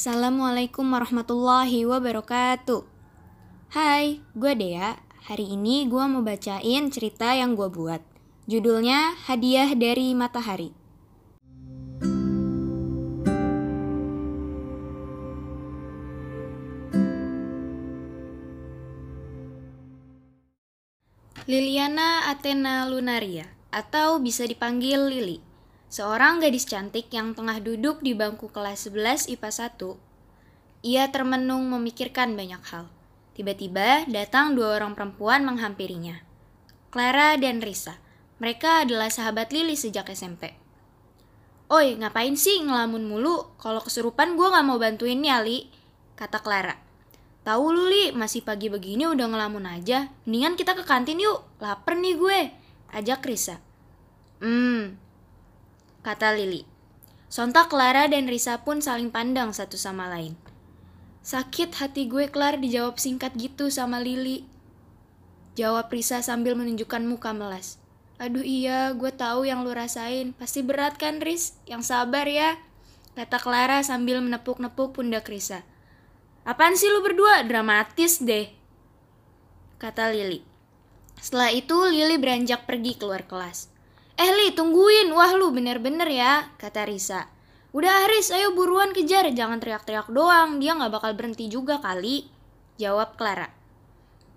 Assalamualaikum warahmatullahi wabarakatuh. Hai, gue Dea. Hari ini gue mau bacain cerita yang gue buat. Judulnya Hadiah dari Matahari. Liliana Athena Lunaria atau bisa dipanggil Lili. Seorang gadis cantik yang tengah duduk di bangku kelas 11 IPA 1. Ia termenung memikirkan banyak hal. Tiba-tiba datang dua orang perempuan menghampirinya. Clara dan Risa. Mereka adalah sahabat Lili sejak SMP. Oi, ngapain sih ngelamun mulu? Kalau kesurupan gue gak mau bantuin ya, Li. Kata Clara. Tahu lu, Li, masih pagi begini udah ngelamun aja. Mendingan kita ke kantin yuk. Laper nih gue. Ajak Risa. Hmm, kata Lili. Sontak Clara dan Risa pun saling pandang satu sama lain. Sakit hati gue Clara dijawab singkat gitu sama Lili. Jawab Risa sambil menunjukkan muka melas. Aduh iya, gue tahu yang lu rasain. Pasti berat kan, Riz? Yang sabar ya. Kata Clara sambil menepuk-nepuk pundak Risa. Apaan sih lu berdua? Dramatis deh. Kata Lili. Setelah itu Lili beranjak pergi keluar kelas. Eh Li, tungguin. Wah lu bener-bener ya, kata Risa. Udah Haris, ayo buruan kejar. Jangan teriak-teriak doang, dia gak bakal berhenti juga kali. Jawab Clara.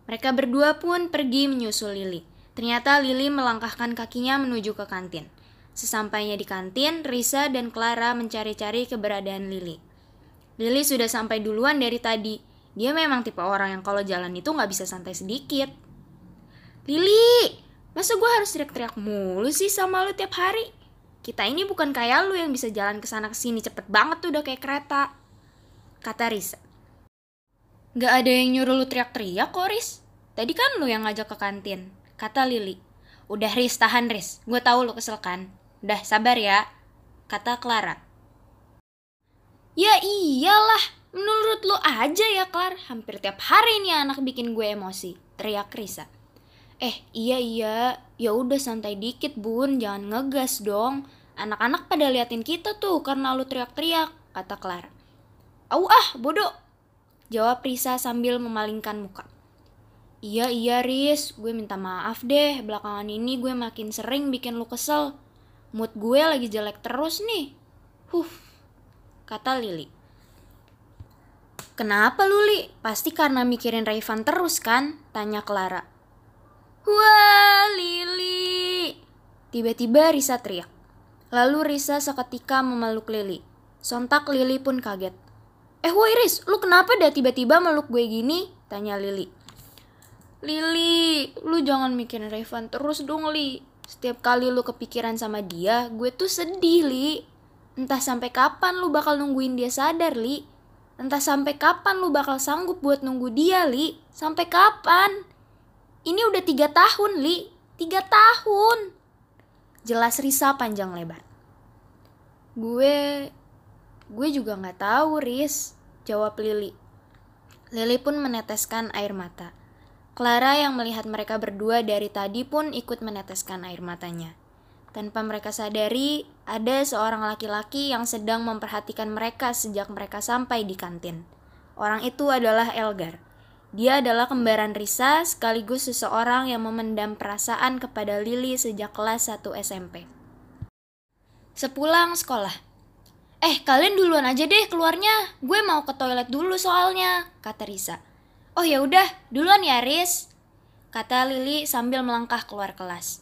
Mereka berdua pun pergi menyusul Lili. Ternyata Lili melangkahkan kakinya menuju ke kantin. Sesampainya di kantin, Risa dan Clara mencari-cari keberadaan Lili. Lili sudah sampai duluan dari tadi. Dia memang tipe orang yang kalau jalan itu nggak bisa santai sedikit. Lili, masa gue harus teriak-teriak mulu sih sama lu tiap hari? Kita ini bukan kayak lu yang bisa jalan ke sana sini cepet banget tuh udah kayak kereta. Kata Risa. Gak ada yang nyuruh lu teriak-teriak kok, Riz. Tadi kan lu yang ngajak ke kantin. Kata Lili. Udah Riz, tahan Riz. Gue tahu lu kesel kan. Udah sabar ya. Kata Clara. Ya iyalah, menurut lu aja ya Clara. Hampir tiap hari ini anak bikin gue emosi. Teriak Risa. Eh iya iya, ya udah santai dikit bun, jangan ngegas dong. Anak-anak pada liatin kita tuh karena lu teriak-teriak, kata Clara. Au ah, bodoh. Jawab Risa sambil memalingkan muka. Iya iya Riz, gue minta maaf deh. Belakangan ini gue makin sering bikin lu kesel. Mood gue lagi jelek terus nih. Huh, kata Lili. Kenapa Luli? Pasti karena mikirin Raivan terus kan? Tanya Clara. Wah, Lili. Tiba-tiba Risa teriak. Lalu Risa seketika memeluk Lili. Sontak Lili pun kaget. Eh woi Riz, lu kenapa dah tiba-tiba meluk gue gini? Tanya Lili. Lili, lu jangan mikirin Revan terus dong Li. Setiap kali lu kepikiran sama dia, gue tuh sedih Li. Entah sampai kapan lu bakal nungguin dia sadar Li. Entah sampai kapan lu bakal sanggup buat nunggu dia Li. Sampai kapan? Ini udah tiga tahun Li. Tiga tahun. Jelas Risa panjang lebar. Gue Gue juga nggak tahu, Riz, jawab Lili. Lili pun meneteskan air mata. Clara yang melihat mereka berdua dari tadi pun ikut meneteskan air matanya. Tanpa mereka sadari, ada seorang laki-laki yang sedang memperhatikan mereka sejak mereka sampai di kantin. Orang itu adalah Elgar. Dia adalah kembaran Risa sekaligus seseorang yang memendam perasaan kepada Lili sejak kelas 1 SMP. Sepulang sekolah, Eh, kalian duluan aja deh keluarnya. Gue mau ke toilet dulu soalnya, kata Risa. Oh ya udah, duluan ya, Riz. Kata Lili sambil melangkah keluar kelas.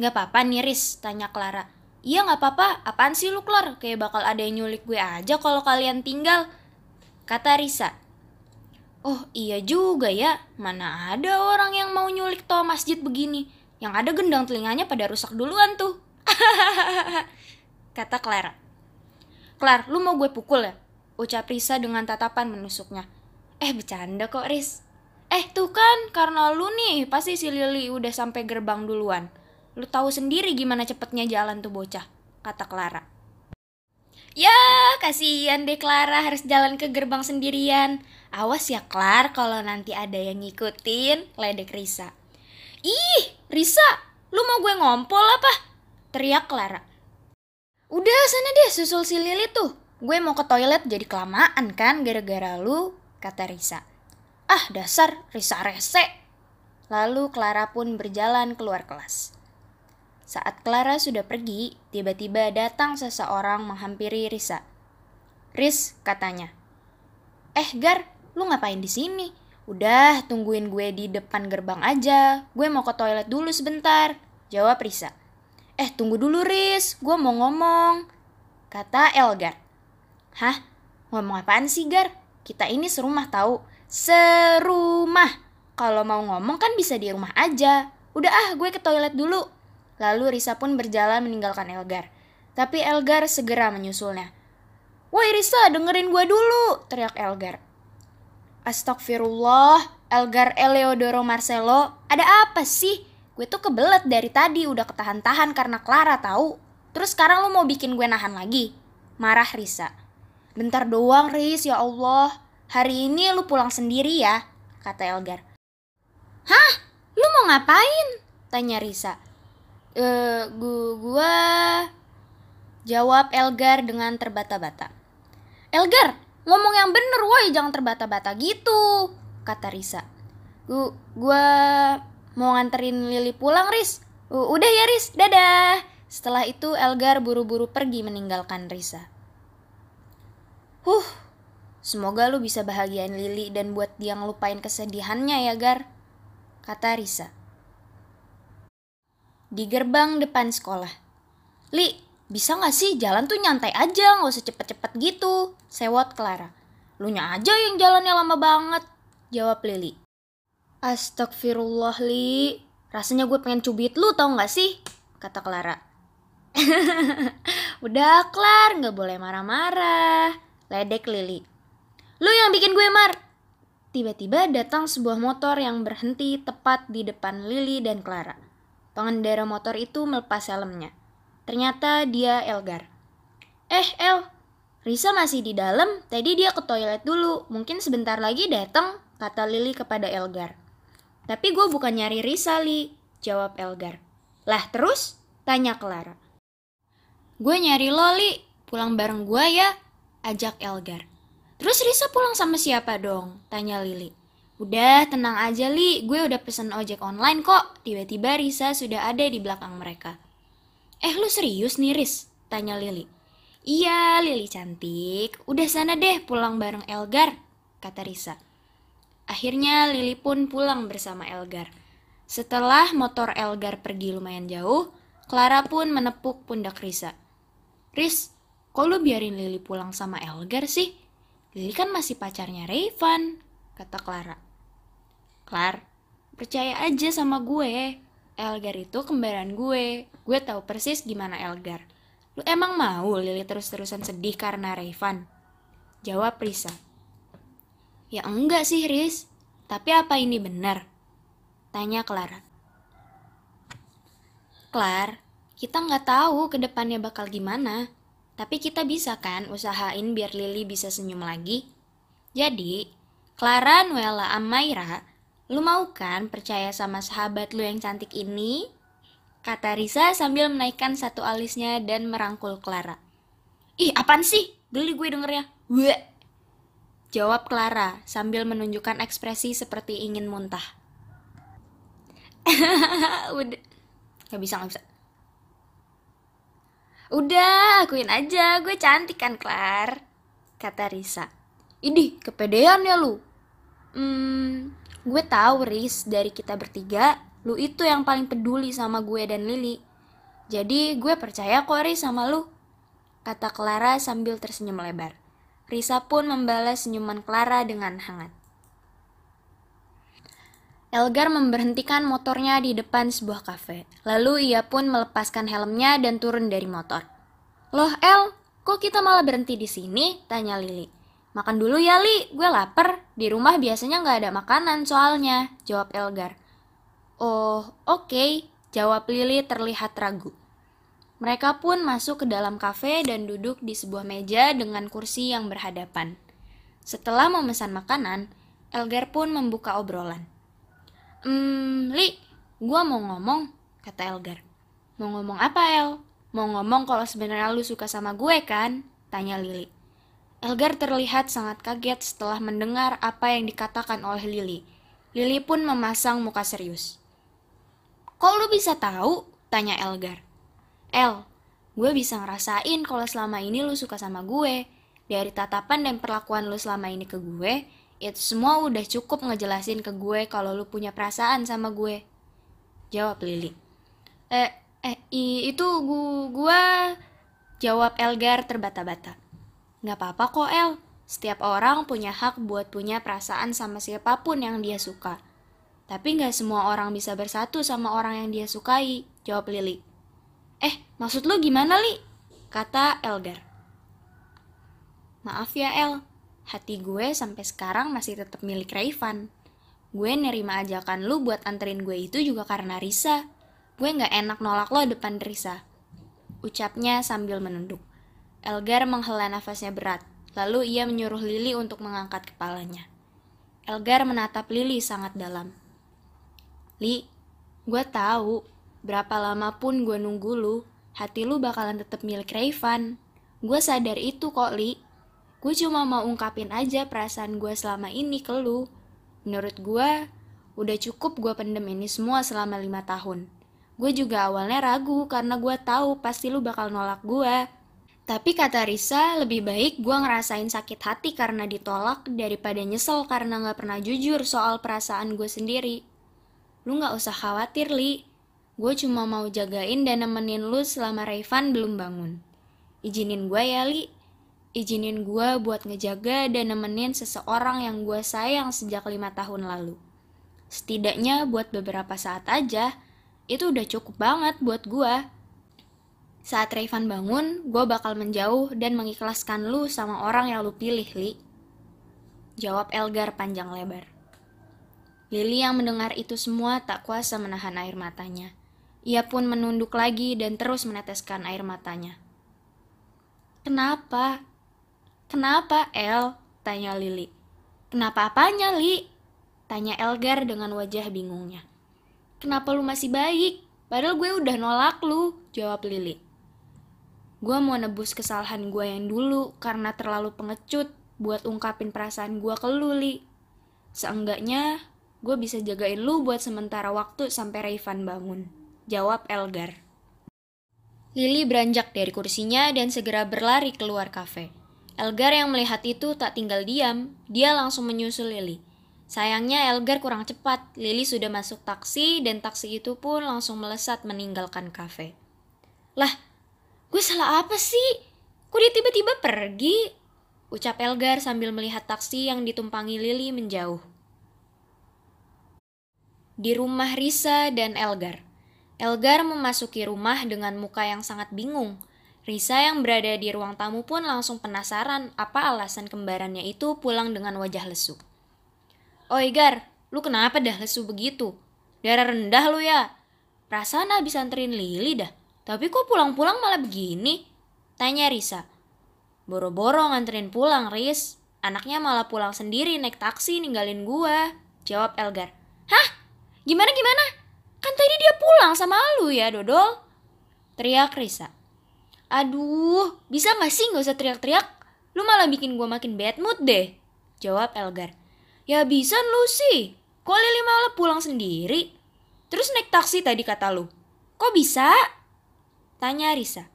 Gak apa-apa nih, Riz, tanya Clara. Iya gak apa-apa, apaan sih lu keluar? Kayak bakal ada yang nyulik gue aja kalau kalian tinggal. Kata Risa. Oh iya juga ya, mana ada orang yang mau nyulik toa masjid begini. Yang ada gendang telinganya pada rusak duluan tuh. Kata Clara. Klar, lu mau gue pukul ya? Ucap Risa dengan tatapan menusuknya. Eh, bercanda kok, Riz. Eh, tuh kan, karena lu nih, pasti si Lili udah sampai gerbang duluan. Lu tahu sendiri gimana cepetnya jalan tuh bocah, kata Clara. Ya, kasihan deh Clara harus jalan ke gerbang sendirian. Awas ya, Clara kalau nanti ada yang ngikutin, ledek Risa. Ih, Risa, lu mau gue ngompol apa? Teriak Clara. Udah sana deh susul si Lili tuh. gue mau ke toilet jadi kelamaan kan gara-gara lu, kata Risa. Ah, dasar Risa rese. Lalu Clara pun berjalan keluar kelas. Saat Clara sudah pergi, tiba-tiba datang seseorang menghampiri Risa. Riz, katanya. Eh, Gar, lu ngapain di sini? Udah, tungguin gue di depan gerbang aja. Gue mau ke toilet dulu sebentar. Jawab Risa. Eh, tunggu dulu, Riz. Gue mau ngomong. Kata Elgar. Hah? Ngomong apaan sih, Gar? Kita ini serumah tahu. Serumah. Kalau mau ngomong kan bisa di rumah aja. Udah ah, gue ke toilet dulu. Lalu Risa pun berjalan meninggalkan Elgar. Tapi Elgar segera menyusulnya. Woi Risa, dengerin gue dulu, teriak Elgar. Astagfirullah, Elgar Eleodoro Marcelo, ada apa sih? Gue tuh kebelet dari tadi udah ketahan-tahan karena Clara tahu. Terus sekarang lu mau bikin gue nahan lagi? Marah Risa. Bentar doang, Riz, ya Allah. Hari ini lu pulang sendiri ya, kata Elgar. Hah? Lu mau ngapain? Tanya Risa. E, gua, gua... Jawab Elgar dengan terbata-bata. Elgar, ngomong yang bener woi, jangan terbata-bata gitu, kata Risa. Gua, gua mau nganterin Lili pulang, Riz. Udah ya, Riz. Dadah. Setelah itu Elgar buru-buru pergi meninggalkan Risa. Huh, semoga lu bisa bahagiain Lili dan buat dia ngelupain kesedihannya ya, Gar. Kata Risa. Di gerbang depan sekolah. Li, bisa gak sih jalan tuh nyantai aja, gak usah cepet-cepet gitu. Sewot Clara. Lu nya aja yang jalannya lama banget. Jawab Lili. Astagfirullah, Li. Rasanya gue pengen cubit lu tau gak sih? Kata Clara. Udah, Klar, gak boleh marah-marah. Ledek Lili. Lu yang bikin gue mar. Tiba-tiba datang sebuah motor yang berhenti tepat di depan Lili dan Clara. Pengendara motor itu melepas helmnya. Ternyata dia Elgar. Eh, El, Risa masih di dalam. Tadi dia ke toilet dulu. Mungkin sebentar lagi datang, kata Lili kepada Elgar. Tapi gue bukan nyari Risa, Li, jawab Elgar. Lah terus? Tanya Clara. Gue nyari lo, Li. Pulang bareng gue ya, ajak Elgar. Terus Risa pulang sama siapa dong? Tanya Lili. Udah, tenang aja Li, gue udah pesen ojek online kok. Tiba-tiba Risa sudah ada di belakang mereka. Eh, lu serius nih Riz? Tanya Lili. Iya, Lili cantik. Udah sana deh pulang bareng Elgar, kata Risa. Akhirnya Lili pun pulang bersama Elgar. Setelah motor Elgar pergi lumayan jauh, Clara pun menepuk pundak Risa. Riz, Kok lu biarin Lily pulang sama Elgar sih? Lily kan masih pacarnya Rayvan, kata Clara. Clar, percaya aja sama gue. Elgar itu kembaran gue. Gue tahu persis gimana Elgar. Lu emang mau Lily terus-terusan sedih karena Rayvan? Jawab Risa. Ya enggak sih, Riz. Tapi apa ini benar? Tanya Clara. Clar, kita nggak tahu ke depannya bakal gimana. Tapi kita bisa kan usahain biar Lily bisa senyum lagi? Jadi, Clara, Nuela, Amaira, lu mau kan percaya sama sahabat lu yang cantik ini? Kata Risa sambil menaikkan satu alisnya dan merangkul Clara. Ih, apaan sih? Geli gue dengernya. Weh. Jawab Clara sambil menunjukkan ekspresi seperti ingin muntah. Udah. Gak bisa, gak bisa. Udah, akuin aja, gue cantik kan, Klar? Kata Risa. Ini kepedean ya lu? Hmm, gue tahu Riz, dari kita bertiga, lu itu yang paling peduli sama gue dan Lili. Jadi gue percaya kok Riz sama lu. Kata Clara sambil tersenyum lebar. Risa pun membalas senyuman Clara dengan hangat. Elgar memberhentikan motornya di depan sebuah kafe. Lalu ia pun melepaskan helmnya dan turun dari motor. Loh El, kok kita malah berhenti di sini? Tanya Lili. Makan dulu ya Li, gue lapar. Di rumah biasanya nggak ada makanan soalnya, jawab Elgar. Oh, oke, okay, jawab Lili terlihat ragu. Mereka pun masuk ke dalam kafe dan duduk di sebuah meja dengan kursi yang berhadapan. Setelah memesan makanan, Elgar pun membuka obrolan. Hmm, Li, gua mau ngomong, kata Elgar. Mau ngomong apa, El? Mau ngomong kalau sebenarnya lu suka sama gue kan? Tanya Lili. Elgar terlihat sangat kaget setelah mendengar apa yang dikatakan oleh Lily. Lily pun memasang muka serius. Kok lu bisa tahu? Tanya Elgar. El, gue bisa ngerasain kalau selama ini lu suka sama gue. Dari tatapan dan perlakuan lu selama ini ke gue, itu semua udah cukup ngejelasin ke gue kalau lu punya perasaan sama gue. Jawab Lily. Eh, eh, itu gue, gue jawab Elgar terbata-bata. Gak apa-apa kok El, setiap orang punya hak buat punya perasaan sama siapa pun yang dia suka. Tapi gak semua orang bisa bersatu sama orang yang dia sukai, jawab Lily. Eh, maksud lu gimana, Li? Kata Elgar. Maaf ya, El. Hati gue sampai sekarang masih tetap milik Rayvan. Gue nerima ajakan lu buat anterin gue itu juga karena Risa. Gue gak enak nolak lo depan Risa. Ucapnya sambil menunduk. Elgar menghela nafasnya berat, lalu ia menyuruh Lily untuk mengangkat kepalanya. Elgar menatap Lily sangat dalam. Li, gue tahu, berapa lama pun gue nunggu lu, hati lu bakalan tetap milik Rayvan. Gue sadar itu kok, Li. Gue cuma mau ungkapin aja perasaan gue selama ini ke lu. Menurut gue, udah cukup gue pendem ini semua selama lima tahun. Gue juga awalnya ragu karena gue tahu pasti lu bakal nolak gue. Tapi kata Risa, lebih baik gue ngerasain sakit hati karena ditolak daripada nyesel karena gak pernah jujur soal perasaan gue sendiri. Lu gak usah khawatir, Li. Gue cuma mau jagain dan nemenin lu selama Rayvan belum bangun. Izinin gue ya, Li. Izinin gue buat ngejaga dan nemenin seseorang yang gue sayang sejak lima tahun lalu. Setidaknya buat beberapa saat aja, itu udah cukup banget buat gue. Saat Rayvan bangun, gue bakal menjauh dan mengikhlaskan lu sama orang yang lu pilih, Li. Jawab Elgar panjang lebar. Lily yang mendengar itu semua tak kuasa menahan air matanya. Ia pun menunduk lagi dan terus meneteskan air matanya. Kenapa? Kenapa, El? Tanya Lily. Kenapa apanya, Li? Tanya Elgar dengan wajah bingungnya. Kenapa lu masih baik? Padahal gue udah nolak lu, jawab Lily. Gue mau nebus kesalahan gue yang dulu karena terlalu pengecut buat ungkapin perasaan gue ke lu, Li. Seenggaknya, gue bisa jagain lu buat sementara waktu sampai Rayvan bangun. Jawab Elgar. Lily beranjak dari kursinya dan segera berlari keluar kafe. Elgar yang melihat itu tak tinggal diam, dia langsung menyusul Lily. Sayangnya Elgar kurang cepat, Lily sudah masuk taksi dan taksi itu pun langsung melesat meninggalkan kafe. Lah, Gue salah apa sih? Kok dia tiba-tiba pergi? Ucap Elgar sambil melihat taksi yang ditumpangi Lily menjauh. Di rumah Risa dan Elgar. Elgar memasuki rumah dengan muka yang sangat bingung. Risa yang berada di ruang tamu pun langsung penasaran apa alasan kembarannya itu pulang dengan wajah lesu. Oh Gar, lu kenapa dah lesu begitu? Darah rendah lu ya? Perasaan habis anterin Lily dah. Tapi kok pulang-pulang malah begini? Tanya Risa. Boro-boro nganterin pulang, Riz. Anaknya malah pulang sendiri naik taksi ninggalin gua. Jawab Elgar. Hah? Gimana gimana? Kan tadi dia pulang sama lu ya, Dodol. Teriak Risa. Aduh, bisa gak sih gak usah teriak-teriak? Lu malah bikin gua makin bad mood deh. Jawab Elgar. Ya bisa lu sih. Kok Lili malah pulang sendiri? Terus naik taksi tadi kata lu. Kok bisa? Tanya Risa.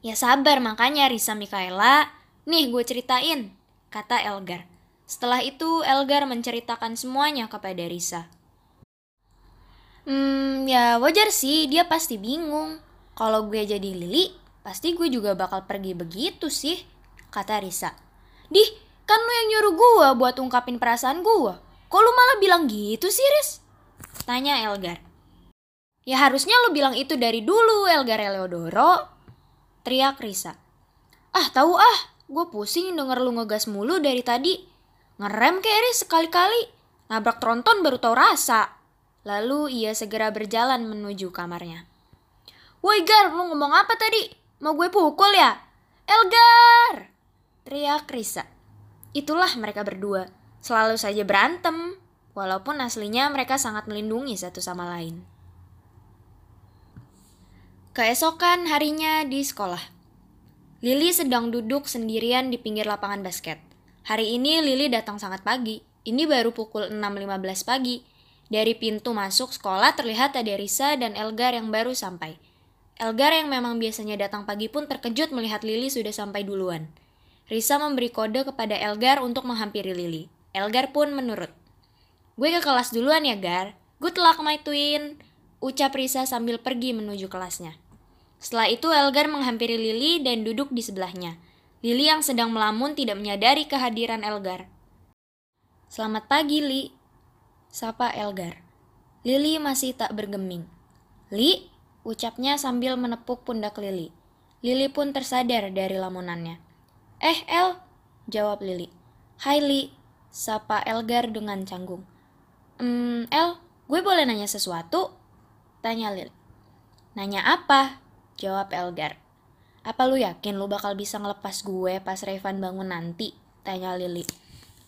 Ya sabar makanya Risa Mikaela. Nih gue ceritain, kata Elgar. Setelah itu Elgar menceritakan semuanya kepada Risa. Hmm, ya wajar sih, dia pasti bingung. Kalau gue jadi Lili, pasti gue juga bakal pergi begitu sih, kata Risa. Dih, kan lu yang nyuruh gue buat ungkapin perasaan gue. Kok lu malah bilang gitu sih, Riz? Tanya Elgar. Ya harusnya lo bilang itu dari dulu, Elgar Eleodoro. Teriak Risa. Ah, tahu ah, gue pusing denger lu ngegas mulu dari tadi. Ngerem kayak Riz sekali-kali. Nabrak tronton baru tau rasa. Lalu ia segera berjalan menuju kamarnya. Woi Gar, lu ngomong apa tadi? Mau gue pukul ya? Elgar! Teriak Risa. Itulah mereka berdua. Selalu saja berantem. Walaupun aslinya mereka sangat melindungi satu sama lain. Keesokan harinya di sekolah. Lili sedang duduk sendirian di pinggir lapangan basket. Hari ini Lili datang sangat pagi. Ini baru pukul 6.15 pagi. Dari pintu masuk sekolah terlihat ada Risa dan Elgar yang baru sampai. Elgar yang memang biasanya datang pagi pun terkejut melihat Lili sudah sampai duluan. Risa memberi kode kepada Elgar untuk menghampiri Lili. Elgar pun menurut. Gue ke kelas duluan ya, Gar. Good luck, my twin. Ucap Risa sambil pergi menuju kelasnya. Setelah itu Elgar menghampiri Lily dan duduk di sebelahnya. Lily yang sedang melamun tidak menyadari kehadiran Elgar. Selamat pagi, Li. Sapa Elgar. Lily masih tak bergeming. Li, ucapnya sambil menepuk pundak Lily. Lily pun tersadar dari lamunannya. Eh, El, jawab Lily. Hai, Li, sapa Elgar dengan canggung. Hmm, El, gue boleh nanya sesuatu? Tanya Lily. Nanya apa? Jawab Elgar. Apa lu yakin lu bakal bisa ngelepas gue pas Revan bangun nanti? Tanya Lily.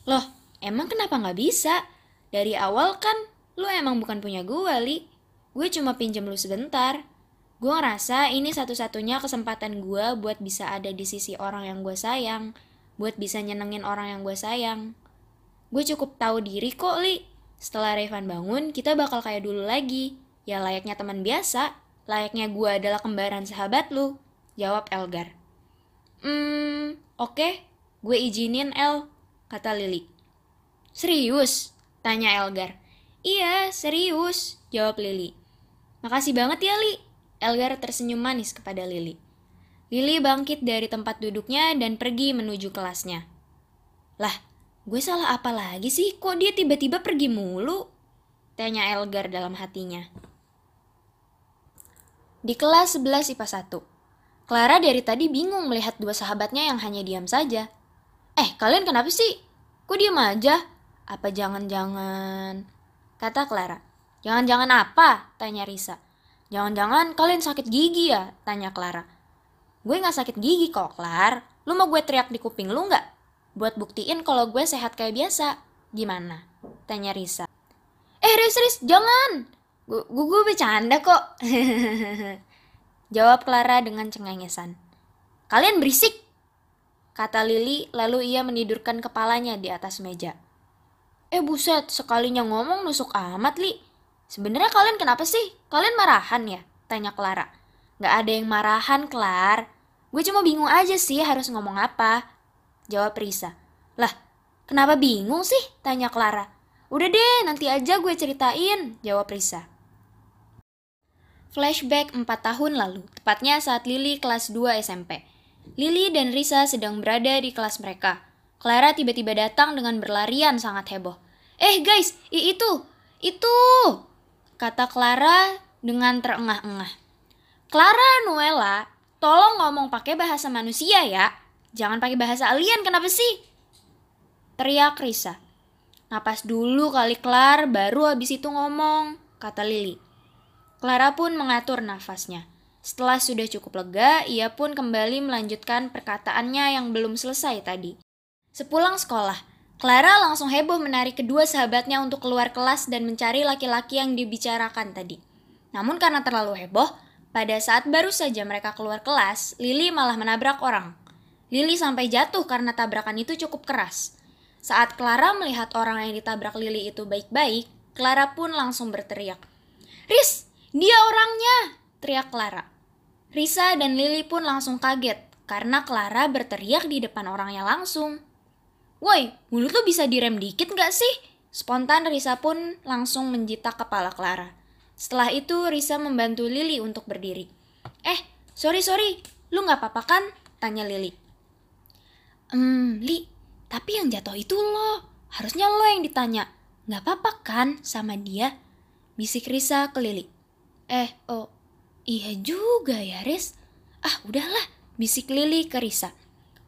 Loh, emang kenapa gak bisa? Dari awal kan lu emang bukan punya gue, Li. Gue cuma pinjem lu sebentar. Gue ngerasa ini satu-satunya kesempatan gue buat bisa ada di sisi orang yang gue sayang. Buat bisa nyenengin orang yang gue sayang. Gue cukup tahu diri kok, Li. Setelah Revan bangun, kita bakal kayak dulu lagi. Ya layaknya teman biasa. Layaknya gue adalah kembaran sahabat lu, jawab Elgar. Hmm, oke, okay. gue izinin El, kata Lily. Serius? Tanya Elgar. Iya, serius, jawab Lily. Makasih banget ya, Li. Elgar tersenyum manis kepada Lily. Lily bangkit dari tempat duduknya dan pergi menuju kelasnya. Lah, gue salah apa lagi sih? Kok dia tiba-tiba pergi mulu? Tanya Elgar dalam hatinya. Di kelas 11 IPA 1. Clara dari tadi bingung melihat dua sahabatnya yang hanya diam saja. Eh, kalian kenapa sih? Kok diam aja? Apa jangan-jangan... Kata Clara. Jangan-jangan apa? Tanya Risa. Jangan-jangan kalian sakit gigi ya? Tanya Clara. Gue gak sakit gigi kok, Clara. Lu mau gue teriak di kuping lu gak? Buat buktiin kalau gue sehat kayak biasa. Gimana? Tanya Risa. Eh, Riz, Riz, jangan! Gue gue bercanda kok. Jawab Clara dengan cengengesan. Kalian berisik, kata Lily lalu ia menidurkan kepalanya di atas meja. Eh buset, sekalinya ngomong nusuk amat, Li. Sebenarnya kalian kenapa sih? Kalian marahan ya? Tanya Clara. Gak ada yang marahan, Clar. Gue cuma bingung aja sih harus ngomong apa. Jawab Risa. Lah, kenapa bingung sih? Tanya Clara. Udah deh, nanti aja gue ceritain, jawab Risa. Flashback 4 tahun lalu, tepatnya saat Lily kelas 2 SMP. Lily dan Risa sedang berada di kelas mereka. Clara tiba-tiba datang dengan berlarian sangat heboh. Eh guys, itu, itu, kata Clara dengan terengah-engah. Clara Nuela, tolong ngomong pakai bahasa manusia ya. Jangan pakai bahasa alien, kenapa sih? Teriak Risa. Napas dulu kali Clara, baru habis itu ngomong, kata Lily. Clara pun mengatur nafasnya. Setelah sudah cukup lega, ia pun kembali melanjutkan perkataannya yang belum selesai tadi. Sepulang sekolah, Clara langsung heboh menarik kedua sahabatnya untuk keluar kelas dan mencari laki-laki yang dibicarakan tadi. Namun karena terlalu heboh, pada saat baru saja mereka keluar kelas, Lily malah menabrak orang. Lily sampai jatuh karena tabrakan itu cukup keras. Saat Clara melihat orang yang ditabrak Lily itu baik-baik, Clara pun langsung berteriak, Riz, dia orangnya! teriak Clara. Risa dan Lily pun langsung kaget karena Clara berteriak di depan orangnya langsung. Woi, mulut lu bisa direm dikit gak sih? Spontan Risa pun langsung menjitak kepala Clara. Setelah itu Risa membantu Lily untuk berdiri. Eh, sorry sorry, lu gak apa-apa kan? Tanya Lily. Hmm, Li, tapi yang jatuh itu lo. Harusnya lo yang ditanya. Gak apa-apa kan sama dia? Bisik Risa ke Lily. Eh, oh, iya juga ya, Riz. Ah, udahlah, bisik Lili ke Risa.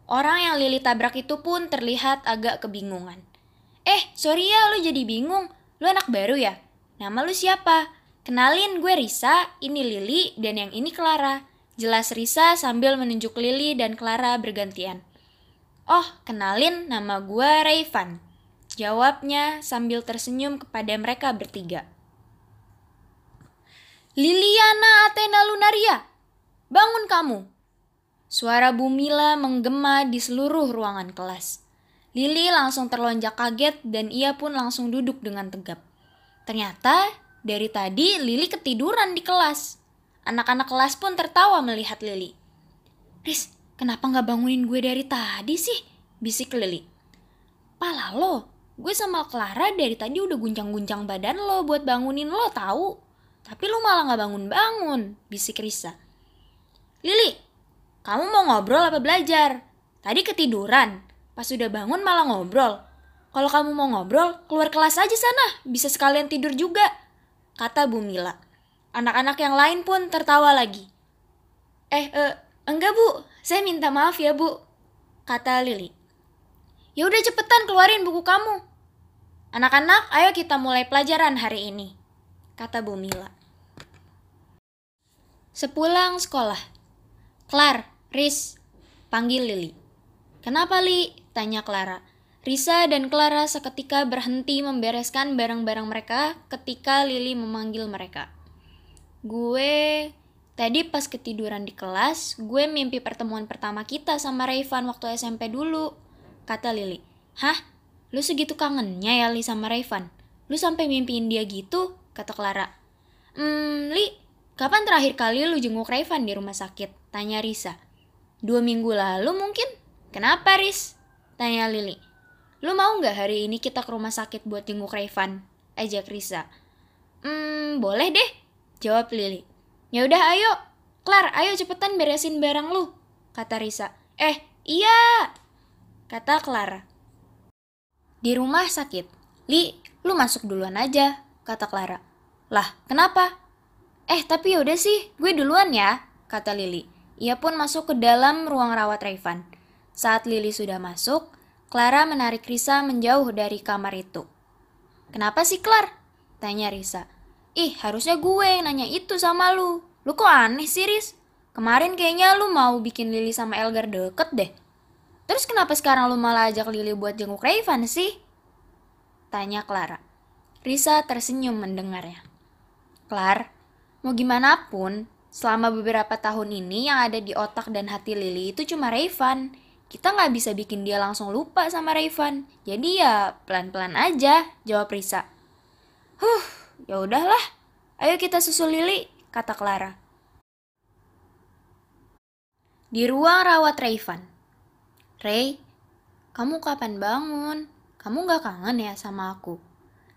Orang yang Lili tabrak itu pun terlihat agak kebingungan. Eh, sorry ya, lu jadi bingung. Lu anak baru ya? Nama lu siapa? Kenalin gue Risa, ini Lili, dan yang ini Clara. Jelas Risa sambil menunjuk Lili dan Clara bergantian. Oh, kenalin nama gue Rayvan. Jawabnya sambil tersenyum kepada mereka bertiga. Liliana Athena Lunaria, bangun kamu. Suara Bumila menggema di seluruh ruangan kelas. Lili langsung terlonjak kaget dan ia pun langsung duduk dengan tegap. Ternyata dari tadi Lili ketiduran di kelas. Anak-anak kelas pun tertawa melihat Lili. Riz, kenapa nggak bangunin gue dari tadi sih? Bisik Lili. Pala lo, gue sama Clara dari tadi udah guncang-guncang badan lo buat bangunin lo tahu. Tapi lo malah nggak bangun-bangun, bisik Risa. Lili, kamu mau ngobrol apa belajar? Tadi ketiduran, pas udah bangun malah ngobrol. Kalau kamu mau ngobrol, keluar kelas aja sana, bisa sekalian tidur juga, kata Bu Mila. Anak-anak yang lain pun tertawa lagi. Eh, eh, enggak bu, saya minta maaf ya bu, kata Lili. Ya udah cepetan keluarin buku kamu. Anak-anak, ayo kita mulai pelajaran hari ini, kata Bu Mila. Sepulang sekolah, Klar, Riz, panggil Lili. Kenapa Li? Tanya Clara. Risa dan Clara seketika berhenti membereskan barang-barang mereka ketika Lili memanggil mereka. Gue tadi pas ketiduran di kelas, gue mimpi pertemuan pertama kita sama Rayvan waktu SMP dulu, kata Lili. Hah? Lu segitu kangennya ya Li sama Rayvan? Lu sampai mimpiin dia gitu? Kata Clara. Hmm, Li, Kapan terakhir kali lu jenguk Revan di rumah sakit? Tanya Risa. Dua minggu lalu mungkin? Kenapa, Riz? Tanya Lili. Lu mau nggak hari ini kita ke rumah sakit buat jenguk Revan? Ajak Risa. Hmm, boleh deh, jawab Lili. Ya udah ayo, Klar, ayo cepetan beresin barang lu, kata Risa. Eh, iya, kata Clara. Di rumah sakit, Li, lu masuk duluan aja, kata Clara. Lah, kenapa? Eh, tapi yaudah sih, gue duluan ya, kata Lili. Ia pun masuk ke dalam ruang rawat Rayvan. Saat Lili sudah masuk, Clara menarik Risa menjauh dari kamar itu. Kenapa sih, Clar? Tanya Risa. Ih, harusnya gue yang nanya itu sama lu. Lu kok aneh sih, Riz? Kemarin kayaknya lu mau bikin Lili sama Elgar deket deh. Terus kenapa sekarang lu malah ajak Lili buat jenguk Rayvan sih? Tanya Clara. Risa tersenyum mendengarnya. Clar, Mau gimana pun, selama beberapa tahun ini yang ada di otak dan hati Lily itu cuma Rayvan. Kita nggak bisa bikin dia langsung lupa sama Rayvan. Jadi ya pelan-pelan aja, jawab Risa. Huh, ya udahlah. Ayo kita susul Lily, kata Clara. Di ruang rawat Rayvan. Ray, kamu kapan bangun? Kamu gak kangen ya sama aku?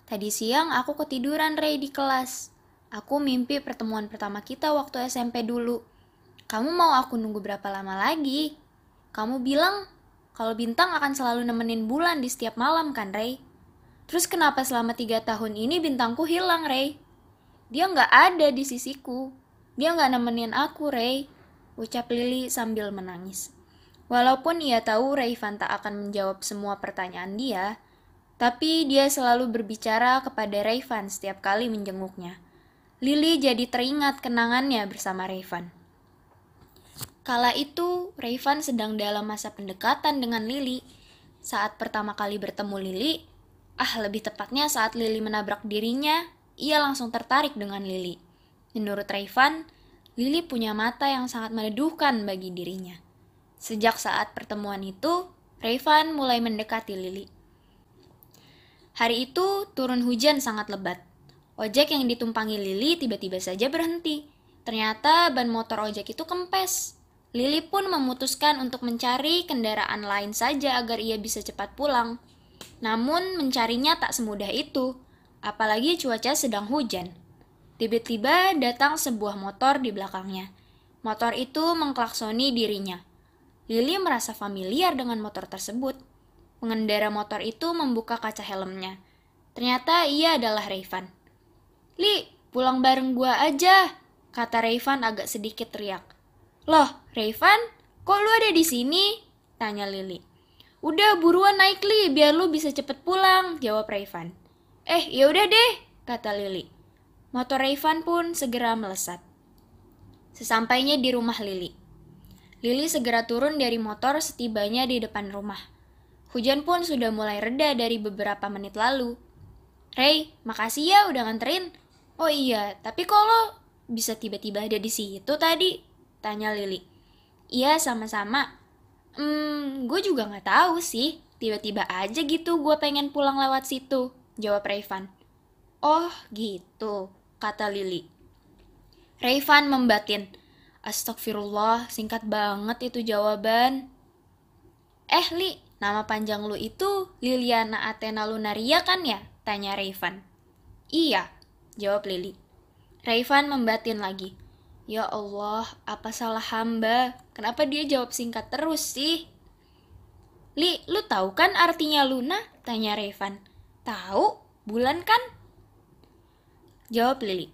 Tadi siang aku ketiduran Ray di kelas. Aku mimpi pertemuan pertama kita waktu SMP dulu. Kamu mau aku nunggu berapa lama lagi? Kamu bilang kalau bintang akan selalu nemenin bulan di setiap malam kan, Ray? Terus kenapa selama tiga tahun ini bintangku hilang, Ray? Dia nggak ada di sisiku. Dia nggak nemenin aku, Ray. Ucap Lily sambil menangis. Walaupun ia tahu Rayvan tak akan menjawab semua pertanyaan dia, tapi dia selalu berbicara kepada Rayvan setiap kali menjenguknya. Lily jadi teringat kenangannya bersama Rayvan. Kala itu, Rayvan sedang dalam masa pendekatan dengan Lily. Saat pertama kali bertemu Lily, ah lebih tepatnya saat Lily menabrak dirinya, ia langsung tertarik dengan Lily. Menurut Rayvan, Lily punya mata yang sangat meneduhkan bagi dirinya. Sejak saat pertemuan itu, Rayvan mulai mendekati Lily. Hari itu turun hujan sangat lebat. Ojek yang ditumpangi Lili tiba-tiba saja berhenti. Ternyata ban motor ojek itu kempes. Lili pun memutuskan untuk mencari kendaraan lain saja agar ia bisa cepat pulang. Namun mencarinya tak semudah itu, apalagi cuaca sedang hujan. Tiba-tiba datang sebuah motor di belakangnya. Motor itu mengklaksoni dirinya. Lili merasa familiar dengan motor tersebut. Pengendara motor itu membuka kaca helmnya. Ternyata ia adalah Rayvan. Li, pulang bareng gua aja, kata Rayvan agak sedikit teriak. Loh, Rayvan, kok lu ada di sini? Tanya Lili. Udah buruan naik Li, biar lu bisa cepet pulang, jawab Rayvan. Eh, yaudah deh, kata Lili. Motor Rayvan pun segera melesat. Sesampainya di rumah Lili. Lili segera turun dari motor setibanya di depan rumah. Hujan pun sudah mulai reda dari beberapa menit lalu. Ray, makasih ya udah nganterin. Oh iya, tapi kalau bisa tiba-tiba ada di situ tadi? Tanya Lili. Iya, sama-sama. Hmm, gue juga nggak tahu sih. Tiba-tiba aja gitu gue pengen pulang lewat situ, jawab Rayvan. Oh, gitu, kata Lili. Rayvan membatin. Astagfirullah, singkat banget itu jawaban. Eh, Li, nama panjang lu itu Liliana Athena Lunaria kan ya? Tanya Rayvan. Iya, jawab Lili. Rayvan membatin lagi. Ya Allah, apa salah hamba? Kenapa dia jawab singkat terus sih? Li, lu tahu kan artinya Luna? Tanya Revan. Tahu, bulan kan? Jawab Lili.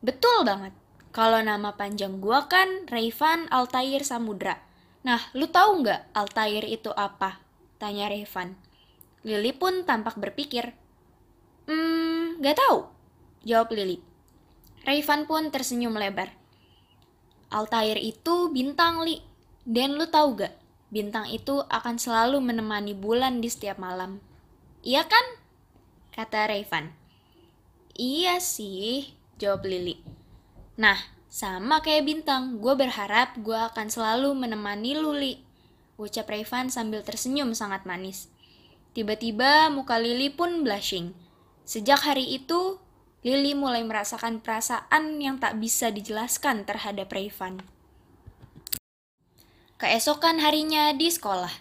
Betul banget. Kalau nama panjang gua kan Revan Altair Samudra. Nah, lu tahu nggak Altair itu apa? Tanya Revan. Lili pun tampak berpikir. Hmm, nggak tahu. Jawab Lili. Revan pun tersenyum lebar. Altair itu bintang, Li. Dan lu tahu gak? Bintang itu akan selalu menemani bulan di setiap malam. Iya kan? Kata Rayvan. Iya sih, jawab Lili. Nah, sama kayak bintang, gue berharap gue akan selalu menemani Luli. Ucap Rayvan sambil tersenyum sangat manis. Tiba-tiba muka Lili pun blushing. Sejak hari itu, Lily mulai merasakan perasaan yang tak bisa dijelaskan terhadap Rayvan. Keesokan harinya di sekolah,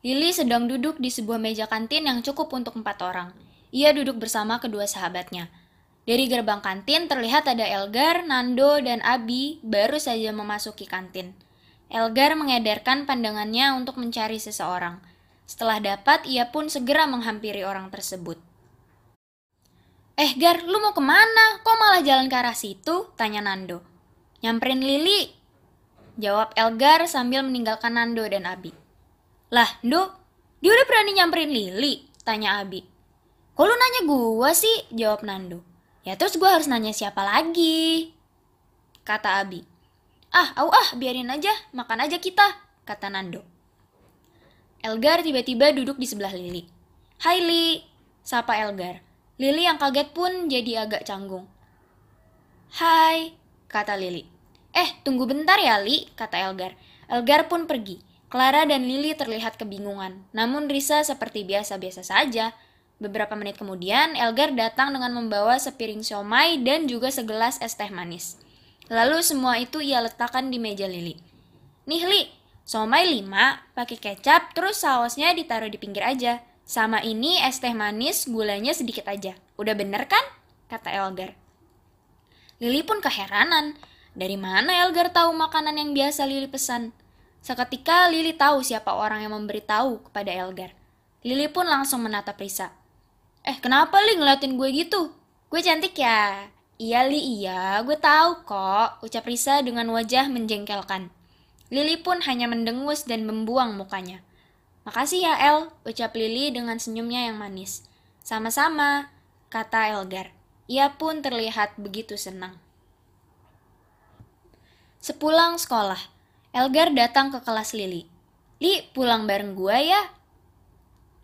Lily sedang duduk di sebuah meja kantin yang cukup untuk empat orang. Ia duduk bersama kedua sahabatnya. Dari gerbang kantin terlihat ada Elgar, Nando, dan Abi baru saja memasuki kantin. Elgar mengedarkan pandangannya untuk mencari seseorang. Setelah dapat, ia pun segera menghampiri orang tersebut. Eh Gar, lu mau ke mana? Kok malah jalan ke arah situ? Tanya Nando. Nyamperin Lili. Jawab Elgar sambil meninggalkan Nando dan Abi. Lah, Ndo, dia udah berani nyamperin Lili? Tanya Abi. Kok lu nanya gua sih? Jawab Nando. Ya terus gua harus nanya siapa lagi? Kata Abi. Ah, au ah, biarin aja, makan aja kita, kata Nando. Elgar tiba-tiba duduk di sebelah Lili. Hai Li, sapa Elgar. Lili yang kaget pun jadi agak canggung. Hai, kata Lili. Eh, tunggu bentar ya, Li, kata Elgar. Elgar pun pergi. Clara dan Lili terlihat kebingungan, namun Risa seperti biasa-biasa saja. Beberapa menit kemudian, Elgar datang dengan membawa sepiring siomay dan juga segelas es teh manis. Lalu semua itu ia letakkan di meja Lili. Nih Li, siomay lima, pakai kecap, terus sausnya ditaruh di pinggir aja. Sama ini es teh manis, gulanya sedikit aja. Udah bener kan? Kata Elgar. Lili pun keheranan. Dari mana Elgar tahu makanan yang biasa Lili pesan? Seketika Lili tahu siapa orang yang memberitahu kepada Elgar. Lili pun langsung menatap Risa. Eh, kenapa Li ngeliatin gue gitu? Gue cantik ya? Iya Li, iya. Gue tahu kok, ucap Risa dengan wajah menjengkelkan. Lili pun hanya mendengus dan membuang mukanya. Makasih ya El, ucap Lili dengan senyumnya yang manis. Sama-sama, kata Elgar. Ia pun terlihat begitu senang. Sepulang sekolah, Elgar datang ke kelas Lili. Li, pulang bareng gua ya?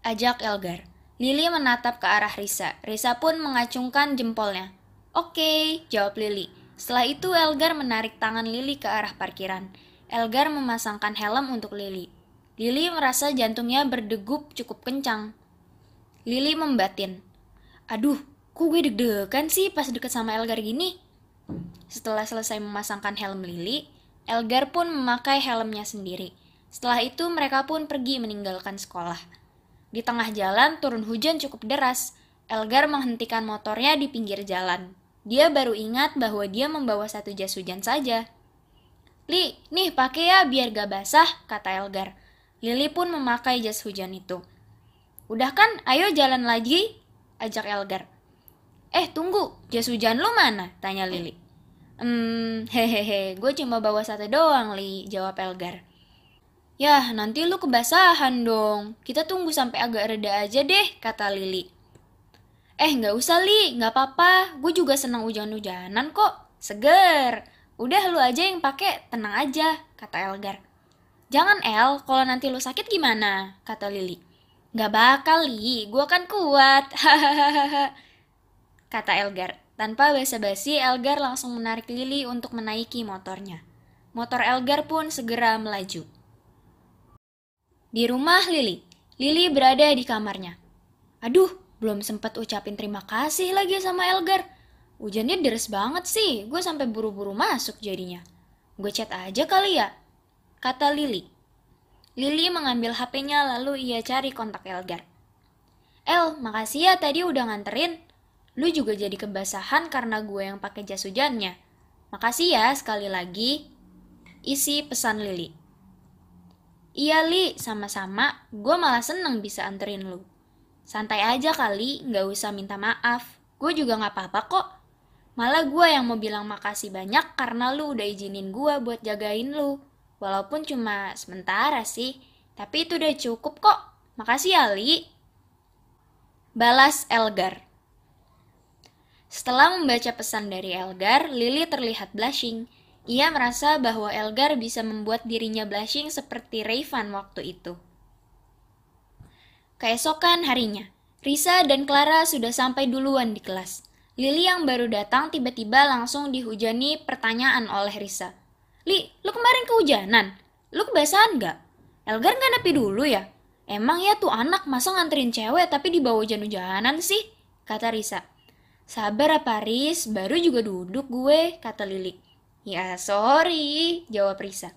Ajak Elgar. Lili menatap ke arah Risa. Risa pun mengacungkan jempolnya. Oke, jawab Lili. Setelah itu Elgar menarik tangan Lili ke arah parkiran. Elgar memasangkan helm untuk Lili. Lili merasa jantungnya berdegup cukup kencang. Lili membatin. Aduh, kok gue deg-degan sih pas deket sama Elgar gini? Setelah selesai memasangkan helm Lili, Elgar pun memakai helmnya sendiri. Setelah itu mereka pun pergi meninggalkan sekolah. Di tengah jalan turun hujan cukup deras. Elgar menghentikan motornya di pinggir jalan. Dia baru ingat bahwa dia membawa satu jas hujan saja. Li, nih pakai ya biar gak basah, kata Elgar. Lili pun memakai jas hujan itu. Udah kan, ayo jalan lagi, ajak Elgar. Eh, tunggu, jas hujan lu mana? Tanya Lili. Hmm, hehehe, gue cuma bawa satu doang, Li, jawab Elgar. Yah, nanti lu kebasahan dong. Kita tunggu sampai agak reda aja deh, kata Lili. Eh, nggak usah, Li. Nggak apa-apa. Gue juga senang hujan-hujanan kok. Seger. Udah lu aja yang pakai, tenang aja, kata Elgar. Jangan El, kalau nanti lu sakit gimana? Kata Lili. Gak bakal Li, gue kan kuat. Kata Elgar. Tanpa basa-basi, Elgar langsung menarik Lili untuk menaiki motornya. Motor Elgar pun segera melaju. Di rumah Lili, Lili berada di kamarnya. Aduh, belum sempat ucapin terima kasih lagi sama Elgar. Hujannya deres banget sih, gue sampai buru-buru masuk jadinya. Gue chat aja kali ya, kata Lili. Lili mengambil HP-nya lalu ia cari kontak Elgar. El, makasih ya tadi udah nganterin. Lu juga jadi kebasahan karena gue yang pakai jas hujannya. Makasih ya sekali lagi. Isi pesan Lili. Iya Li, sama-sama. Gue malah seneng bisa anterin lu. Santai aja kali, nggak usah minta maaf. Gue juga nggak apa-apa kok. Malah gue yang mau bilang makasih banyak karena lu udah izinin gue buat jagain lu. Walaupun cuma sementara sih, tapi itu udah cukup kok. Makasih ya, Li. Balas Elgar. Setelah membaca pesan dari Elgar, Lily terlihat blushing. Ia merasa bahwa Elgar bisa membuat dirinya blushing seperti Rayvan waktu itu. Keesokan harinya, Risa dan Clara sudah sampai duluan di kelas. Lily yang baru datang tiba-tiba langsung dihujani pertanyaan oleh Risa. Li, lu kemarin kehujanan? Lu kebasahan gak? Elgar gak nepi dulu ya? Emang ya tuh anak masa nganterin cewek tapi dibawa hujan-hujanan sih? Kata Risa. Sabar apa Riz, baru juga duduk gue, kata Lili. Ya sorry, jawab Risa.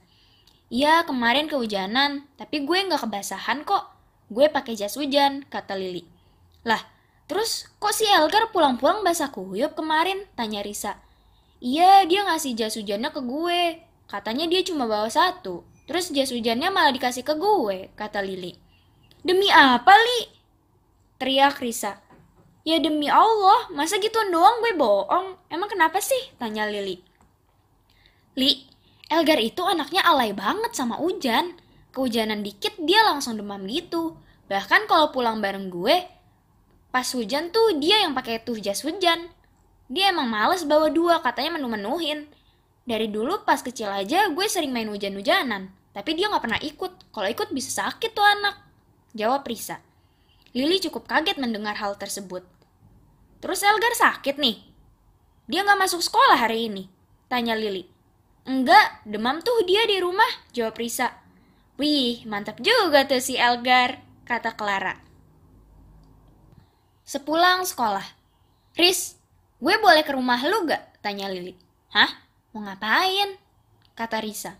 Iya kemarin kehujanan, tapi gue gak kebasahan kok. Gue pakai jas hujan, kata Lili. Lah, terus kok si Elgar pulang-pulang basah kuyup kemarin? Tanya Risa. Iya, dia ngasih jas hujannya ke gue. Katanya dia cuma bawa satu. Terus jas hujannya malah dikasih ke gue, kata Lili. Demi apa, Li? Teriak Risa. Ya demi Allah, masa gitu doang gue bohong? Emang kenapa sih? Tanya Lili. Li, Elgar itu anaknya alay banget sama Ujan. Kehujanan dikit dia langsung demam gitu. Bahkan kalau pulang bareng gue, pas hujan tuh dia yang pakai tuh jas hujan. Dia emang males bawa dua, katanya menu-menuhin. Dari dulu pas kecil aja gue sering main hujan-hujanan, tapi dia nggak pernah ikut. Kalau ikut bisa sakit tuh anak. Jawab Risa. Lili cukup kaget mendengar hal tersebut. Terus Elgar sakit nih? Dia nggak masuk sekolah hari ini? Tanya Lili. Enggak, demam tuh dia di rumah, jawab Risa. Wih, mantap juga tuh si Elgar, kata Clara. Sepulang sekolah. Riz, gue boleh ke rumah lu gak? Tanya Lili. Hah? Mau ngapain? Kata Risa.